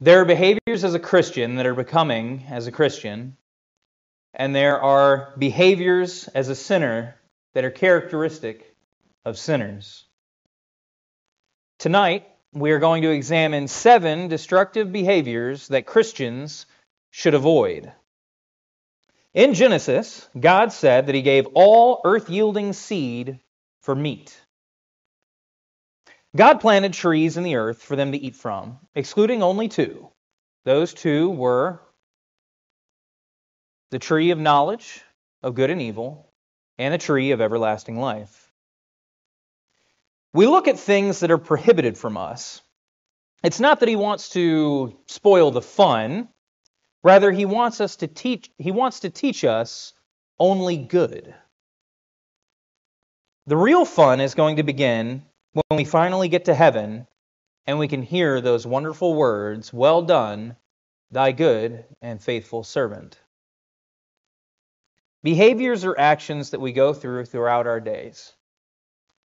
There are behaviors as a Christian that are becoming as a Christian, and there are behaviors as a sinner that are characteristic of sinners. Tonight, we are going to examine seven destructive behaviors that Christians should avoid. In Genesis, God said that He gave all earth yielding seed for meat. God planted trees in the earth for them to eat from, excluding only two. Those two were the tree of knowledge of good and evil and the tree of everlasting life. We look at things that are prohibited from us. It's not that he wants to spoil the fun, rather he wants us to teach he wants to teach us only good. The real fun is going to begin when we finally get to heaven and we can hear those wonderful words, "Well done, thy good and faithful servant." Behaviors are actions that we go through throughout our days.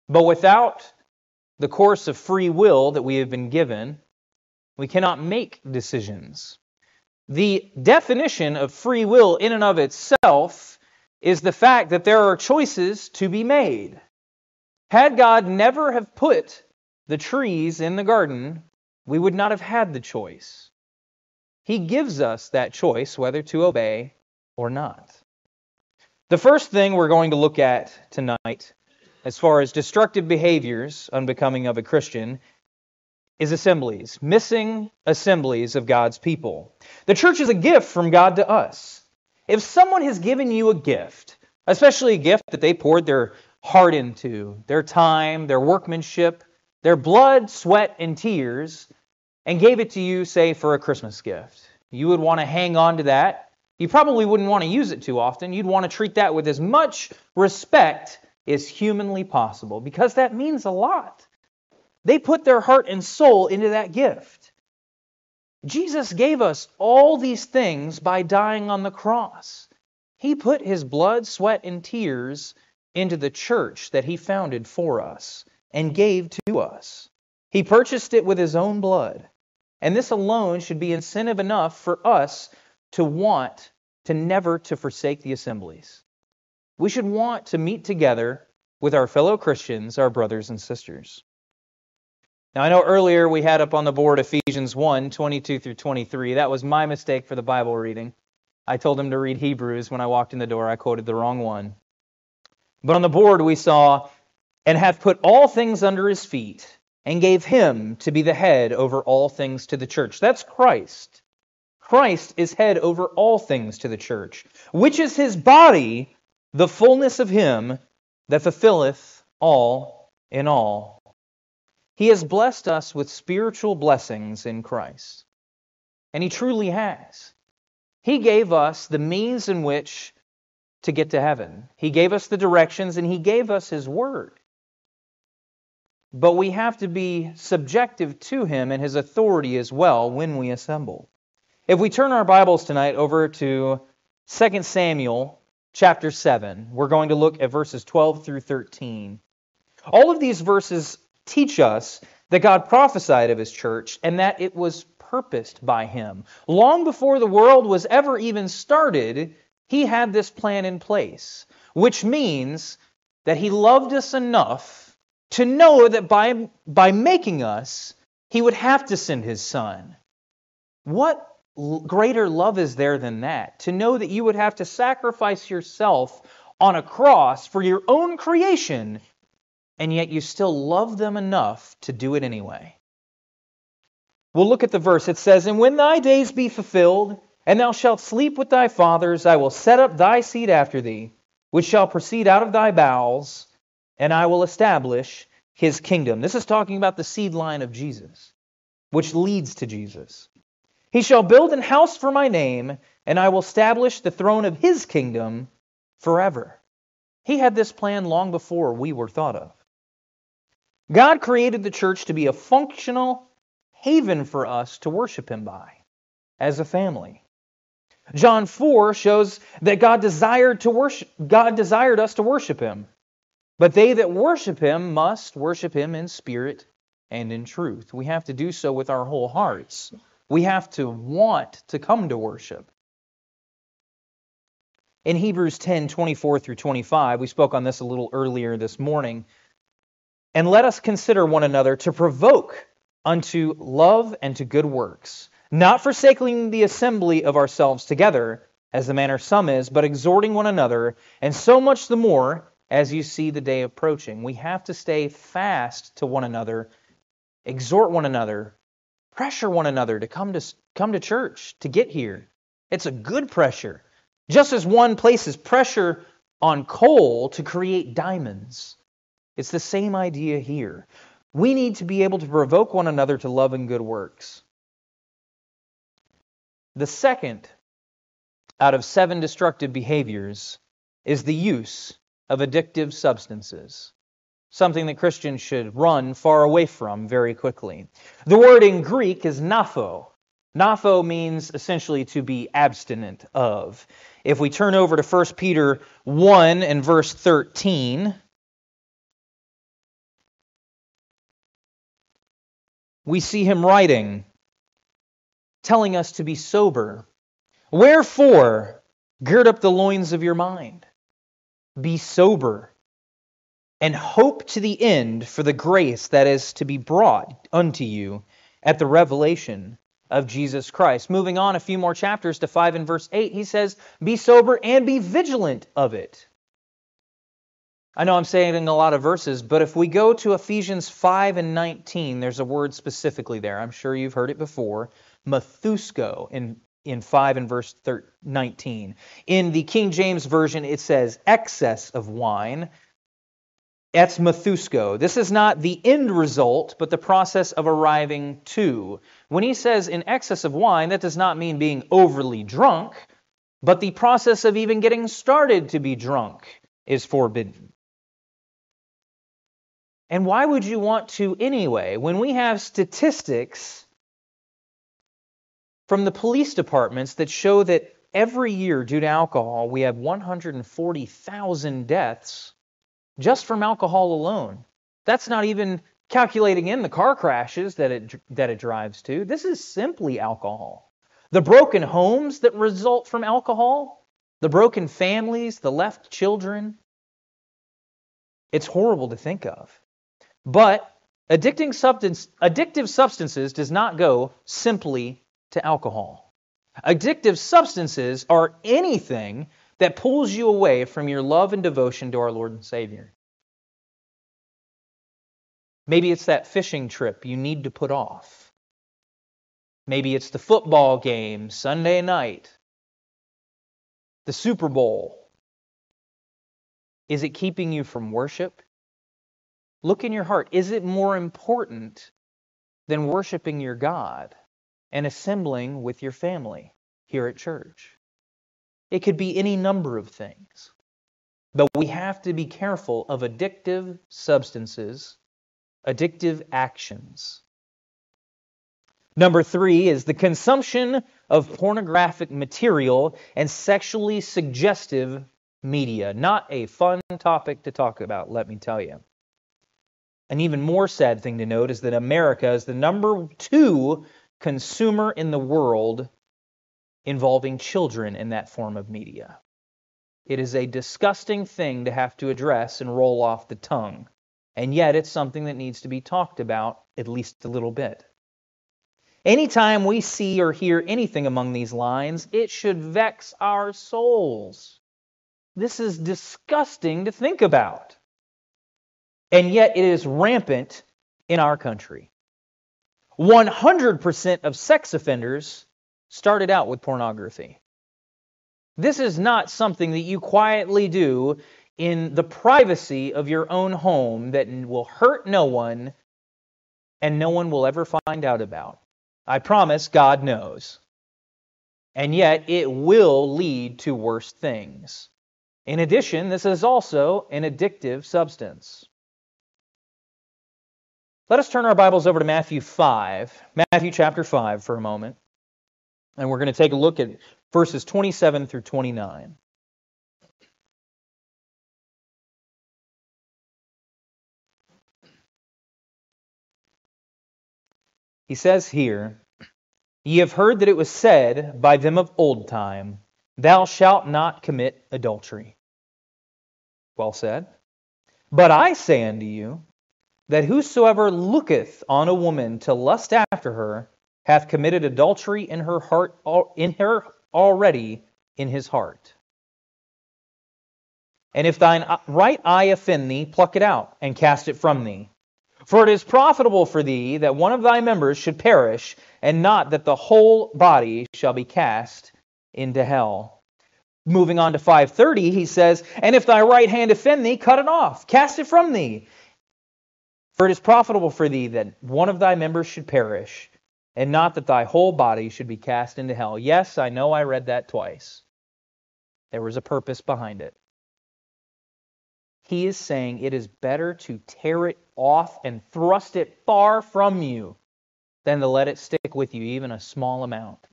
But without the course of free will that we have been given, we cannot make decisions. The definition of free will in and of itself is the fact that there are choices to be made. Had God never have put the trees in the garden, we would not have had the choice. He gives us that choice whether to obey or not. The first thing we're going to look at tonight as far as destructive behaviors unbecoming of a Christian is assemblies, missing assemblies of God's people. The church is a gift from God to us. If someone has given you a gift, especially a gift that they poured their heart into, their time, their workmanship, their blood, sweat, and tears, and gave it to you, say, for a Christmas gift, you would want to hang on to that. You probably wouldn't want to use it too often. You'd want to treat that with as much respect as humanly possible because that means a lot. They put their heart and soul into that gift. Jesus gave us all these things by dying on the cross. He put his blood, sweat, and tears into the church that he founded for us and gave to us. He purchased it with his own blood. And this alone should be incentive enough for us to want to never to forsake the assemblies. We should want to meet together with our fellow Christians, our brothers and sisters. Now, I know earlier we had up on the board Ephesians 1 22 through 23. That was my mistake for the Bible reading. I told him to read Hebrews when I walked in the door. I quoted the wrong one. But on the board we saw, and have put all things under his feet, and gave him to be the head over all things to the church. That's Christ. Christ is head over all things to the church, which is his body, the fullness of him that fulfilleth all in all. He has blessed us with spiritual blessings in Christ. And He truly has. He gave us the means in which to get to heaven. He gave us the directions and He gave us His Word. But we have to be subjective to Him and His authority as well when we assemble. If we turn our Bibles tonight over to 2 Samuel chapter 7. We're going to look at verses 12 through 13. All of these verses teach us that God prophesied of his church and that it was purposed by him. Long before the world was ever even started, he had this plan in place, which means that he loved us enough to know that by, by making us, he would have to send his son. What greater love is there than that? To know that you would have to sacrifice yourself on a cross for your own creation, and yet you still love them enough to do it anyway. We'll look at the verse. It says, And when thy days be fulfilled, and thou shalt sleep with thy fathers, I will set up thy seed after thee, which shall proceed out of thy bowels, and I will establish his kingdom. This is talking about the seed line of Jesus, which leads to Jesus. He shall build an house for my name, and I will establish the throne of his kingdom forever. He had this plan long before we were thought of. God created the church to be a functional haven for us to worship him by as a family. John 4 shows that God desired to worship God desired us to worship him. But they that worship him must worship him in spirit and in truth. We have to do so with our whole hearts. We have to want to come to worship. In Hebrews 10 24 through 25, we spoke on this a little earlier this morning. And let us consider one another to provoke unto love and to good works, not forsaking the assembly of ourselves together, as the manner some is, but exhorting one another, and so much the more as you see the day approaching. We have to stay fast to one another, exhort one another, pressure one another to come to come to church, to get here. It's a good pressure. Just as one places pressure on coal to create diamonds, it's the same idea here. We need to be able to provoke one another to love and good works. The second out of seven destructive behaviors is the use of addictive substances, something that Christians should run far away from very quickly. The word in Greek is napho. Napho means essentially to be abstinent of. If we turn over to 1 Peter 1 and verse 13, we see him writing, telling us to be sober. Wherefore, gird up the loins of your mind, be sober, and hope to the end for the grace that is to be brought unto you at the revelation of Jesus Christ. Moving on a few more chapters to 5 and verse 8, he says, Be sober and be vigilant of it. I know I'm saying in a lot of verses, but if we go to Ephesians 5 and 19, there's a word specifically there. I'm sure you've heard it before. Methusko in, in 5 and verse 19. In the King James Version, it says excess of wine. That's Methusko. This is not the end result, but the process of arriving to. When he says in excess of wine, that does not mean being overly drunk, but the process of even getting started to be drunk is forbidden. And why would you want to anyway? When we have statistics from the police departments that show that every year, due to alcohol, we have 140,000 deaths just from alcohol alone. That's not even calculating in the car crashes that it, that it drives to. This is simply alcohol. The broken homes that result from alcohol, the broken families, the left children. It's horrible to think of. But addicting substance, addictive substances does not go simply to alcohol. Addictive substances are anything that pulls you away from your love and devotion to our Lord and Savior. Maybe it's that fishing trip you need to put off. Maybe it's the football game Sunday night, the Super Bowl. Is it keeping you from worship? Look in your heart. Is it more important than worshiping your God and assembling with your family here at church? It could be any number of things. But we have to be careful of addictive substances, addictive actions. Number three is the consumption of pornographic material and sexually suggestive media. Not a fun topic to talk about, let me tell you. An even more sad thing to note is that America is the number two consumer in the world involving children in that form of media. It is a disgusting thing to have to address and roll off the tongue, and yet it's something that needs to be talked about at least a little bit. Anytime we see or hear anything among these lines, it should vex our souls. This is disgusting to think about and yet it is rampant in our country. 100% of sex offenders started out with pornography. This is not something that you quietly do in the privacy of your own home that will hurt no one and no one will ever find out about. I promise God knows. And yet it will lead to worse things. In addition, this is also an addictive substance. Let us turn our Bibles over to Matthew 5, Matthew chapter 5 for a moment. And we're going to take a look at verses 27 through 29. He says here, Ye have heard that it was said by them of old time, Thou shalt not commit adultery. Well said. But I say unto you, that whosoever looketh on a woman to lust after her hath committed adultery in her heart in her already in his heart. And if thine right eye offend thee, pluck it out and cast it from thee. For it is profitable for thee that one of thy members should perish, and not that the whole body shall be cast into hell. Moving on to 530, he says, And if thy right hand offend thee, cut it off, cast it from thee. For it is profitable for thee that one of thy members should perish, and not that thy whole body should be cast into hell. Yes, I know I read that twice. There was a purpose behind it. He is saying it is better to tear it off and thrust it far from you than to let it stick with you, even a small amount.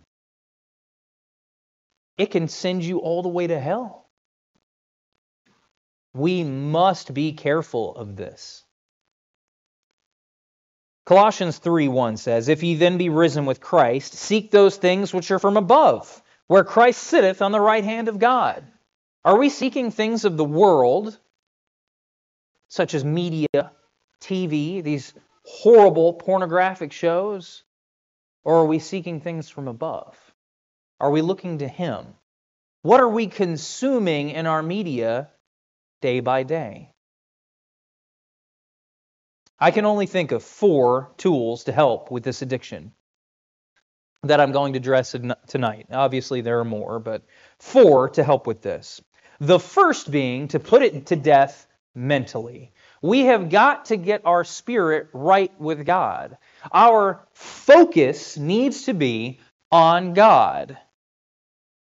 It can send you all the way to hell. We must be careful of this. Colossians 3:1 says, If ye then be risen with Christ, seek those things which are from above, where Christ sitteth on the right hand of God. Are we seeking things of the world, such as media, TV, these horrible pornographic shows? Or are we seeking things from above? Are we looking to Him? What are we consuming in our media day by day? I can only think of four tools to help with this addiction that I'm going to address tonight. Obviously, there are more, but four to help with this. The first being to put it to death mentally. We have got to get our spirit right with God. Our focus needs to be on God.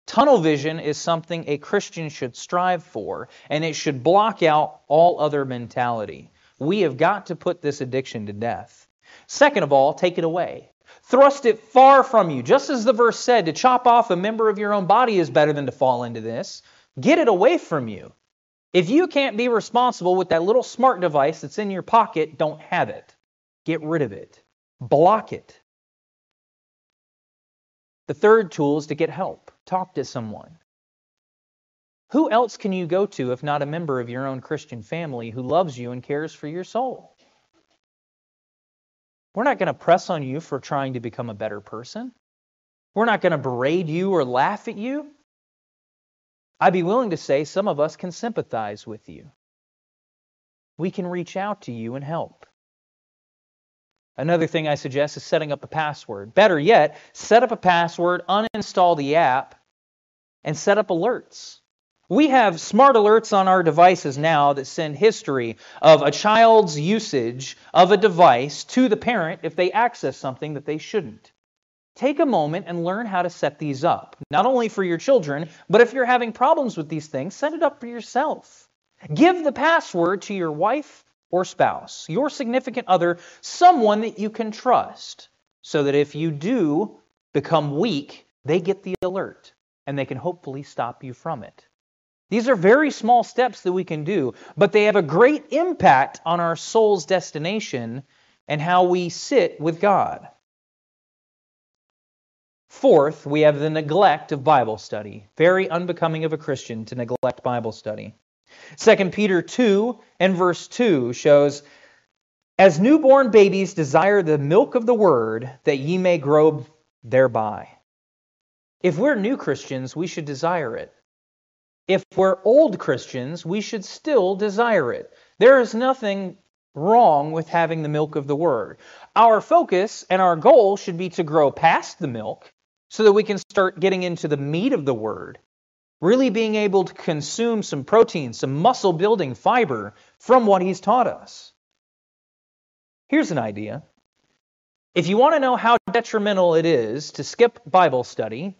Tunnel vision is something a Christian should strive for, and it should block out all other mentality. We have got to put this addiction to death. Second of all, take it away. Thrust it far from you. Just as the verse said, to chop off a member of your own body is better than to fall into this. Get it away from you. If you can't be responsible with that little smart device that's in your pocket, don't have it. Get rid of it. Block it. The third tool is to get help. Talk to someone. Who else can you go to if not a member of your own Christian family who loves you and cares for your soul? We're not going to press on you for trying to become a better person. We're not going to berate you or laugh at you. I'd be willing to say some of us can sympathize with you. We can reach out to you and help. Another thing I suggest is setting up a password. Better yet, set up a password, uninstall the app, and set up alerts. We have smart alerts on our devices now that send history of a child's usage of a device to the parent if they access something that they shouldn't. Take a moment and learn how to set these up, not only for your children, but if you're having problems with these things, set it up for yourself. Give the password to your wife or spouse, your significant other, someone that you can trust, so that if you do become weak, they get the alert and they can hopefully stop you from it. These are very small steps that we can do, but they have a great impact on our soul's destination and how we sit with God. Fourth, we have the neglect of Bible study. Very unbecoming of a Christian to neglect Bible study. 2 Peter 2 and verse 2 shows, As newborn babies desire the milk of the word, that ye may grow thereby. If we're new Christians, we should desire it. If we're old Christians, we should still desire it. There is nothing wrong with having the milk of the word. Our focus and our goal should be to grow past the milk so that we can start getting into the meat of the word, really being able to consume some protein, some muscle building fiber from what he's taught us. Here's an idea. If you want to know how detrimental it is to skip Bible study,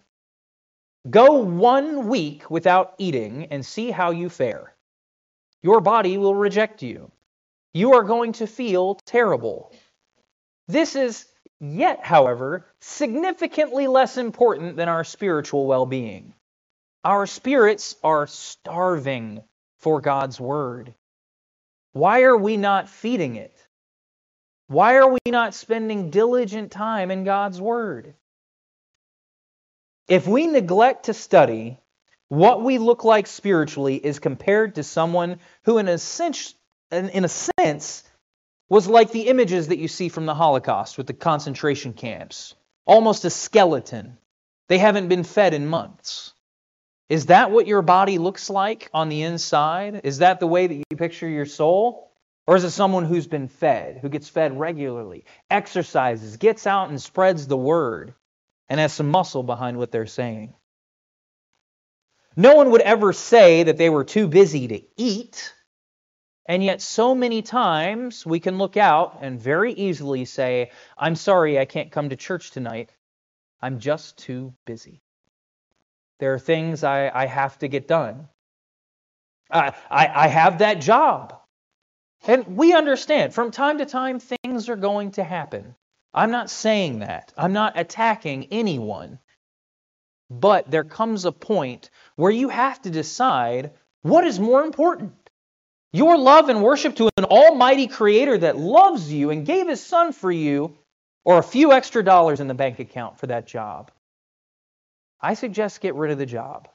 Go one week without eating and see how you fare. Your body will reject you. You are going to feel terrible. This is yet, however, significantly less important than our spiritual well being. Our spirits are starving for God's Word. Why are we not feeding it? Why are we not spending diligent time in God's Word? If we neglect to study what we look like spiritually is compared to someone who, in a sense, in a sense, was like the images that you see from the Holocaust with the concentration camps, almost a skeleton. They haven't been fed in months. Is that what your body looks like on the inside? Is that the way that you picture your soul? Or is it someone who's been fed, who gets fed regularly, exercises, gets out and spreads the word, and has some muscle behind what they're saying? No one would ever say that they were too busy to eat. And yet, so many times we can look out and very easily say, I'm sorry, I can't come to church tonight. I'm just too busy. There are things I, I have to get done. I, I, I have that job. And we understand from time to time things are going to happen. I'm not saying that. I'm not attacking anyone. But there comes a point where you have to decide what is more important. Your love and worship to an almighty creator that loves you and gave his son for you, or a few extra dollars in the bank account for that job. I suggest get rid of the job.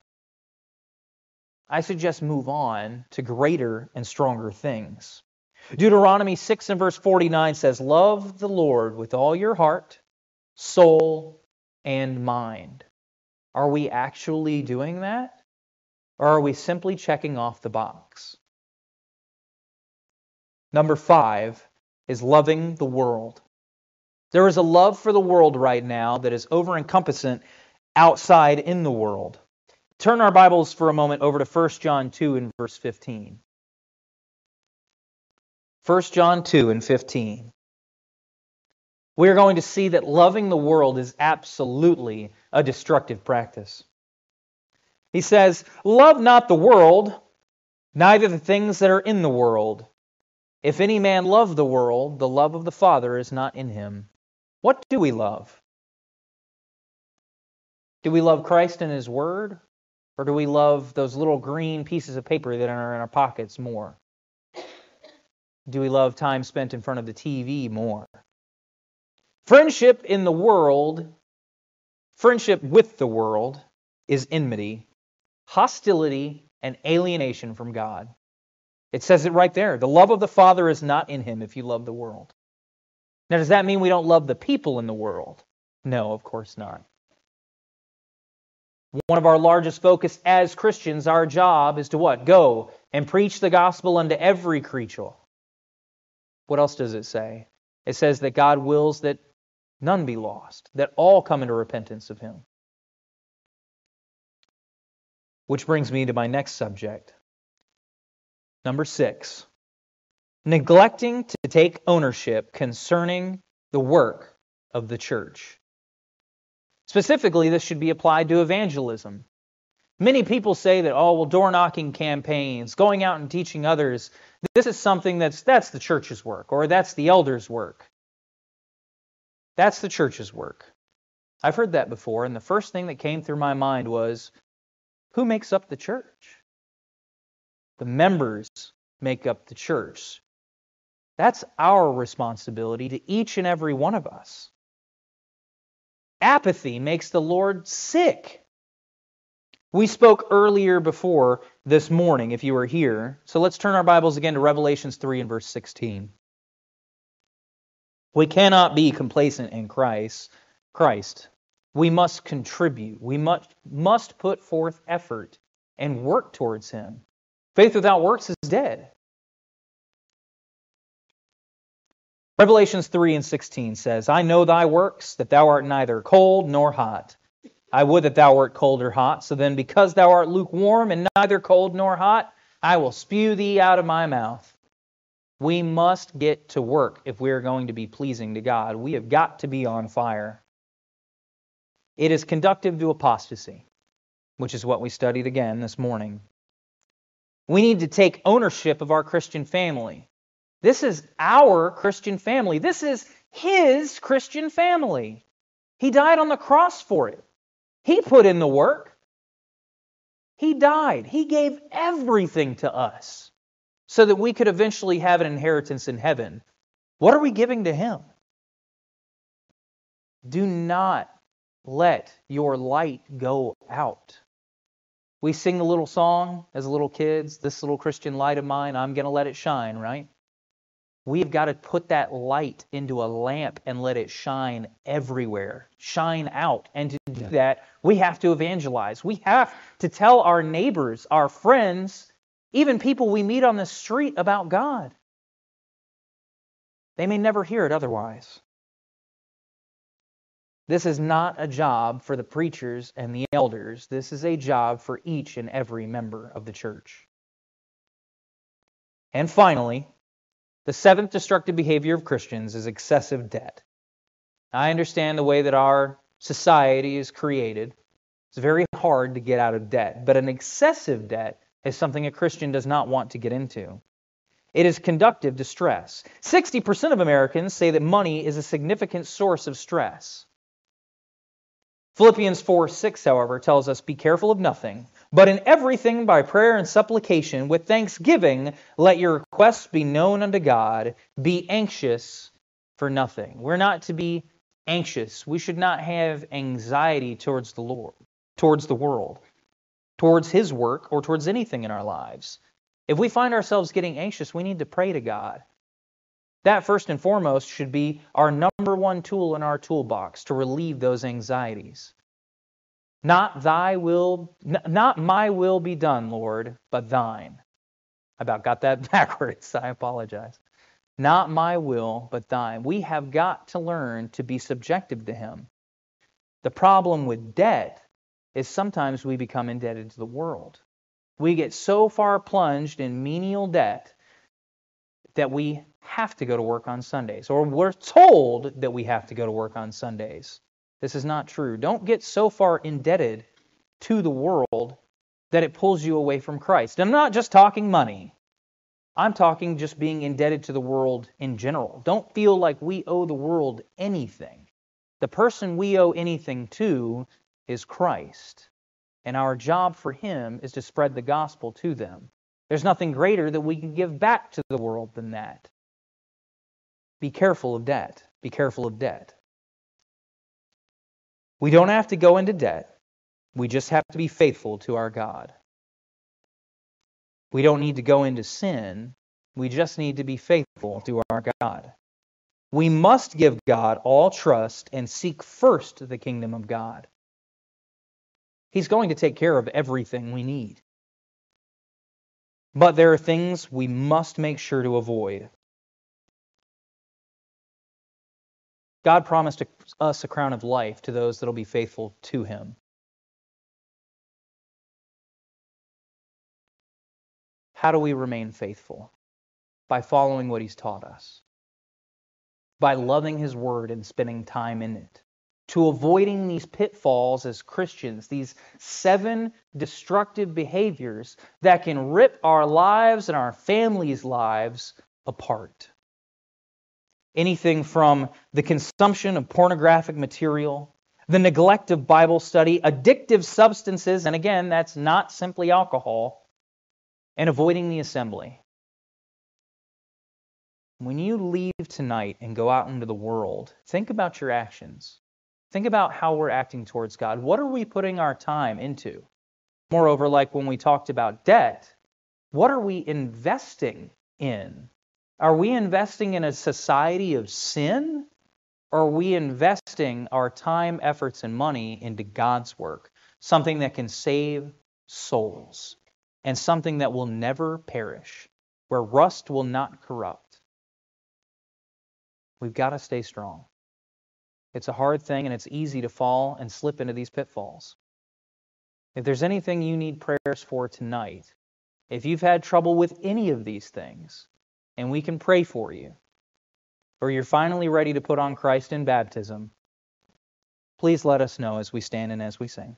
I suggest move on to greater and stronger things. Deuteronomy 6 and verse 49 says, Love the Lord with all your heart, soul, and mind. Are we actually doing that? Or are we simply checking off the box? Number five is loving the world. There is a love for the world right now that is over encompassing outside in the world. Turn our Bibles for a moment over to 1 John 2 and verse 15. 1 John 2 and 15. We are going to see that loving the world is absolutely a destructive practice. He says, Love not the world, neither the things that are in the world. If any man love the world, the love of the Father is not in him. What do we love? Do we love Christ and His Word? Or do we love those little green pieces of paper that are in our pockets more? Do we love time spent in front of the TV more? Friendship in the world, friendship with the world, is enmity, hostility, and alienation from God. It says it right there. The love of the Father is not in him if you love the world. Now, does that mean we don't love the people in the world? No, of course not. One of our largest focus as Christians, our job is to what? Go and preach the gospel unto every creature. What else does it say? It says that God wills that none be lost, that all come into repentance of Him. Which brings me to my next subject. Number six, neglecting to take ownership concerning the work of the church. Specifically, this should be applied to evangelism. Many people say that, oh, well, door knocking campaigns, going out and teaching others, this is something that's that's the church's work, or that's the elders' work. That's the church's work. I've heard that before, and the first thing that came through my mind was, who makes up the church? The members make up the church. That's our responsibility to each and every one of us. Apathy makes the Lord sick. We spoke earlier before this morning, if you were here. So let's turn our Bibles again to Revelations 3 and verse 16. We cannot be complacent in Christ. Christ. We must contribute. We must, must put forth effort and work towards Him. Faith without works is dead. Revelations 3 and 16 says, I know thy works, that thou art neither cold nor hot. I would that thou wert cold or hot. So then, because thou art lukewarm and neither cold nor hot, I will spew thee out of my mouth. We must get to work if we are going to be pleasing to God. We have got to be on fire. It is conductive to apostasy, which is what we studied again this morning. We need to take ownership of our Christian family. This is our Christian family. This is his Christian family. He died on the cross for it. He put in the work. He died. He gave everything to us so that we could eventually have an inheritance in heaven. What are we giving to him? Do not let your light go out. We sing a little song as little kids, this little Christian light of mine, I'm going to let it shine, right? We've got to put that light into a lamp and let it shine everywhere, shine out. And to do that, we have to evangelize. We have to tell our neighbors, our friends, even people we meet on the street about God. They may never hear it otherwise. This is not a job for the preachers and the elders. This is a job for each and every member of the church. And finally, the seventh destructive behavior of Christians is excessive debt. I understand the way that our society is created. It's very hard to get out of debt, but an excessive debt is something a Christian does not want to get into. It is conductive to stress. 60% of Americans say that money is a significant source of stress. Philippians 4 6, however, tells us, Be careful of nothing, but in everything by prayer and supplication, with thanksgiving, let your requests be known unto God. Be anxious for nothing. We're not to be anxious. We should not have anxiety towards the Lord, towards the world, towards His work, or towards anything in our lives. If we find ourselves getting anxious, we need to pray to God. That, first and foremost, should be our number one tool in our toolbox to relieve those anxieties. Not thy will, not my will be done, Lord, but thine. I about got that backwards. I apologize. Not my will, but thine. We have got to learn to be subjective to him. The problem with debt is sometimes we become indebted to the world. We get so far plunged in menial debt that we have to go to work on Sundays, or we're told that we have to go to work on Sundays. This is not true. Don't get so far indebted to the world that it pulls you away from Christ. I'm not just talking money. I'm talking just being indebted to the world in general. Don't feel like we owe the world anything. The person we owe anything to is Christ. And our job for him is to spread the gospel to them. There's nothing greater that we can give back to the world than that. Be careful of debt. Be careful of debt. We don't have to go into debt. We just have to be faithful to our God. We don't need to go into sin. We just need to be faithful to our God. We must give God all trust and seek first the kingdom of God. He's going to take care of everything we need. But there are things we must make sure to avoid. God promised us a crown of life to those that will be faithful to Him. How do we remain faithful? By following what He's taught us, by loving His Word and spending time in it to avoiding these pitfalls as Christians, these seven destructive behaviors that can rip our lives and our families' lives apart. Anything from the consumption of pornographic material, the neglect of Bible study, addictive substances, and again, that's not simply alcohol, and avoiding the assembly. When you leave tonight and go out into the world, think about your actions. Think about how we're acting towards God. What are we putting our time into? Moreover, like when we talked about debt, what are we investing in? Are we investing in a society of sin? Or are we investing our time, efforts, and money into God's work? Something that can save souls and something that will never perish, where rust will not corrupt. We've got to stay strong. It's a hard thing and it's easy to fall and slip into these pitfalls. If there's anything you need prayers for tonight, if you've had trouble with any of these things, and we can pray for you, or you're finally ready to put on Christ in baptism, please let us know as we stand and as we sing.